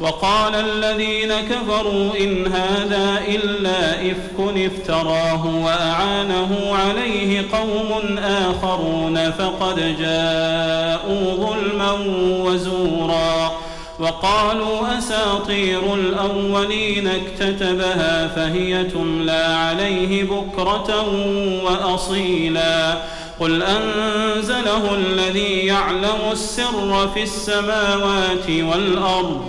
وقال الذين كفروا إن هذا إلا إفك افتراه وأعانه عليه قوم آخرون فقد جاءوا ظلما وزورا وقالوا أساطير الأولين اكتتبها فهي تملى عليه بكرة وأصيلا قل أنزله الذي يعلم السر في السماوات والأرض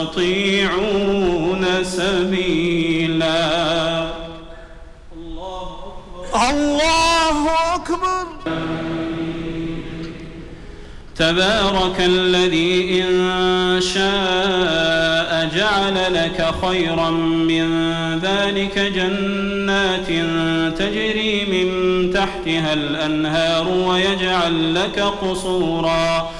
يستطيعون سبيلا. الله أكبر. الله أكبر تبارك الذي إن شاء جعل لك خيرا من ذلك جنات تجري من تحتها الأنهار ويجعل لك قصوراً.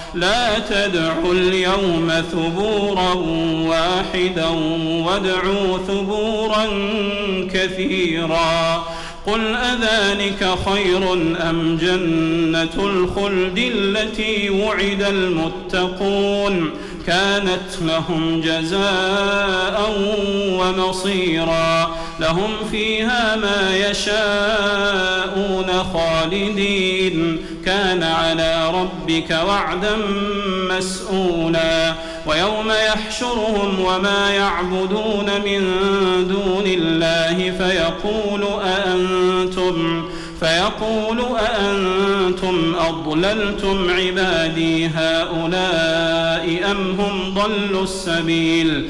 لا تدعوا اليوم ثبورا واحدا وادعوا ثبورا كثيرا. قل أذلك خير أم جنة الخلد التي وعد المتقون؟ كانت لهم جزاء ومصيرا. لهم فيها ما يشاءون خالدين. كان على ربك وعدا مسؤولا ويوم يحشرهم وما يعبدون من دون الله فيقول أأنتم فيقول أأنتم أضللتم عبادي هؤلاء أم هم ضلوا السبيل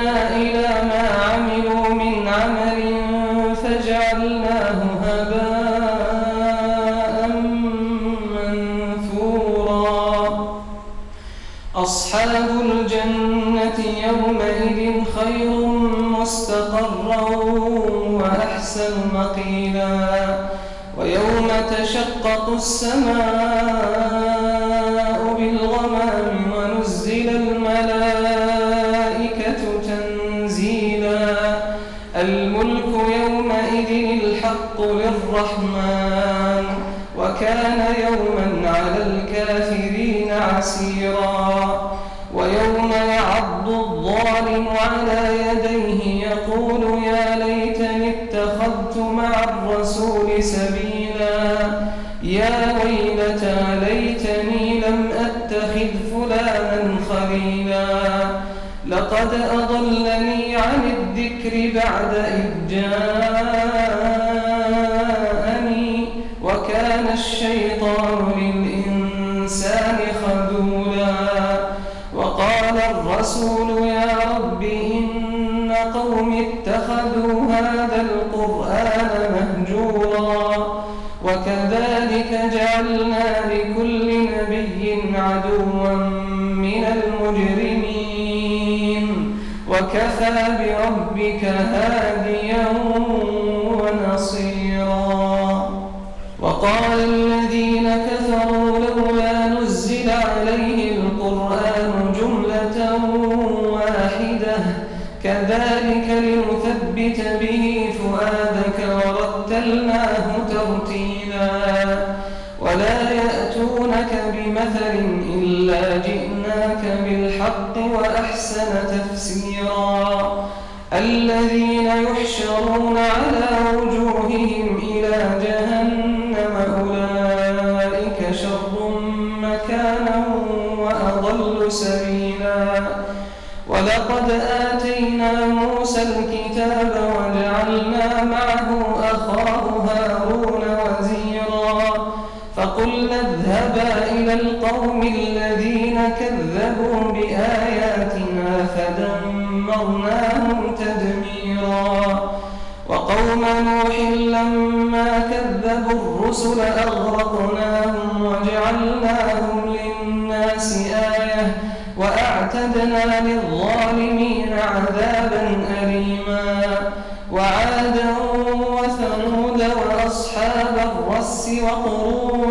تشقق السماء بالغمام ونزل الملائكة تنزيلا. الملك يومئذ الحق للرحمن وكان يوما على الكافرين عسيرا. ويوم يعض الظالم على يديه يقول يا ليتني اتخذت مع الرسول سبيلا. خليلا لقد أضلني عن الذكر بعد إذ جاءني وكان الشيطان للإنسان خذولا. وقال الرسول يا رب إن قوم اتخذوا هذا القرآن مهجورا. وكذلك جعلنا لكل نبي عدوا. وكفى بربك هاديا ونصيرا. وقال الذين كفروا لولا نزل عليه القرآن جملة واحدة كذلك لنثبت به فؤادك ورتلناه ترتيلا. ولا يأتونك بمثل إلا جئناك بالحق وأحسن تفسيرا. الذين يحشرون على وجوههم إلى جهنم أولئك شر مكانا وأضل سبيلا. ولقد آتينا موسى الكتاب وجعلنا معه أخاه هارون فقلنا أذهبا إلى القوم الذين كذبوا بآياتنا فدمرناهم تدميرا. وقوم نوح لما كذبوا الرسل أغرقناهم وجعلناهم للناس آية وأعتدنا للظالمين عذابا أليما. وعادا وثمود وأصحاب الرس وقرونا بين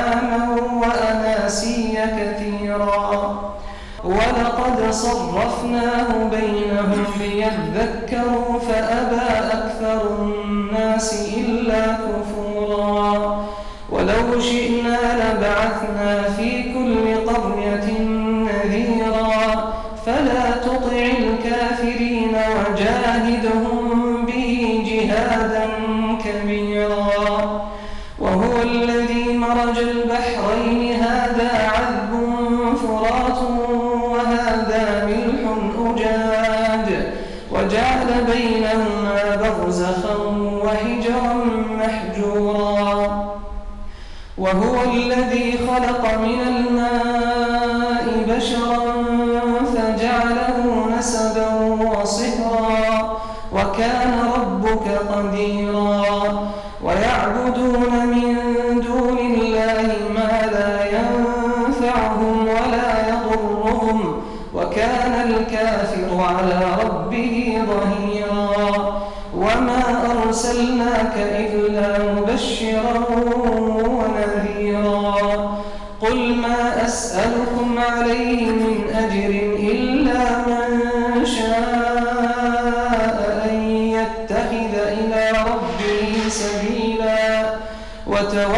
صرفناه بينهم ليذكروا فأبى أكثر الناس إلا كفورا. ولو شئنا بينهما برزخا وحجرا محجورا. وهو الذي خلق من الماء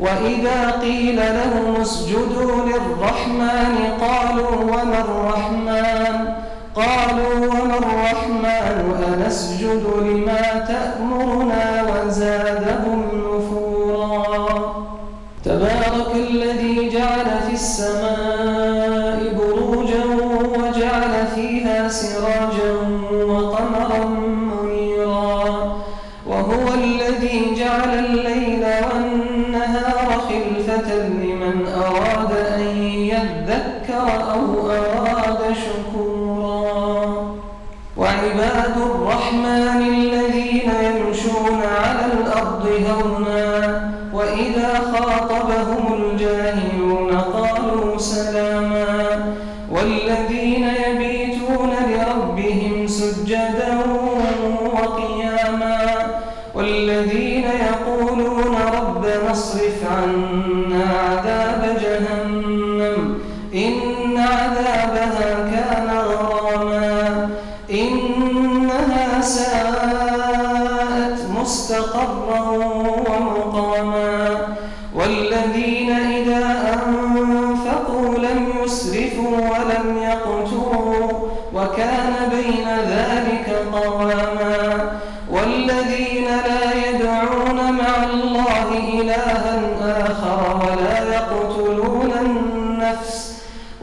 وإذا قيل لهم اسجدوا للرحمن قالوا وما الرحمن؟ قالوا وما الرحمن؟ أنسجد لما تأمرنا أن يذكر أو أراد شكورا. وعباد الرحمن الذين يمشون على الأرض هونا وإذا خاطبهم الجاهلون إن عذابها كان غراما. إنها ساءت مستقرا ومقاما. والذين إذا أنفقوا لم يسرفوا ولم يقتروا وكان بين ذلك قواما. والذين لا يدعون مع الله إلها آخر ولا يقتلون النفس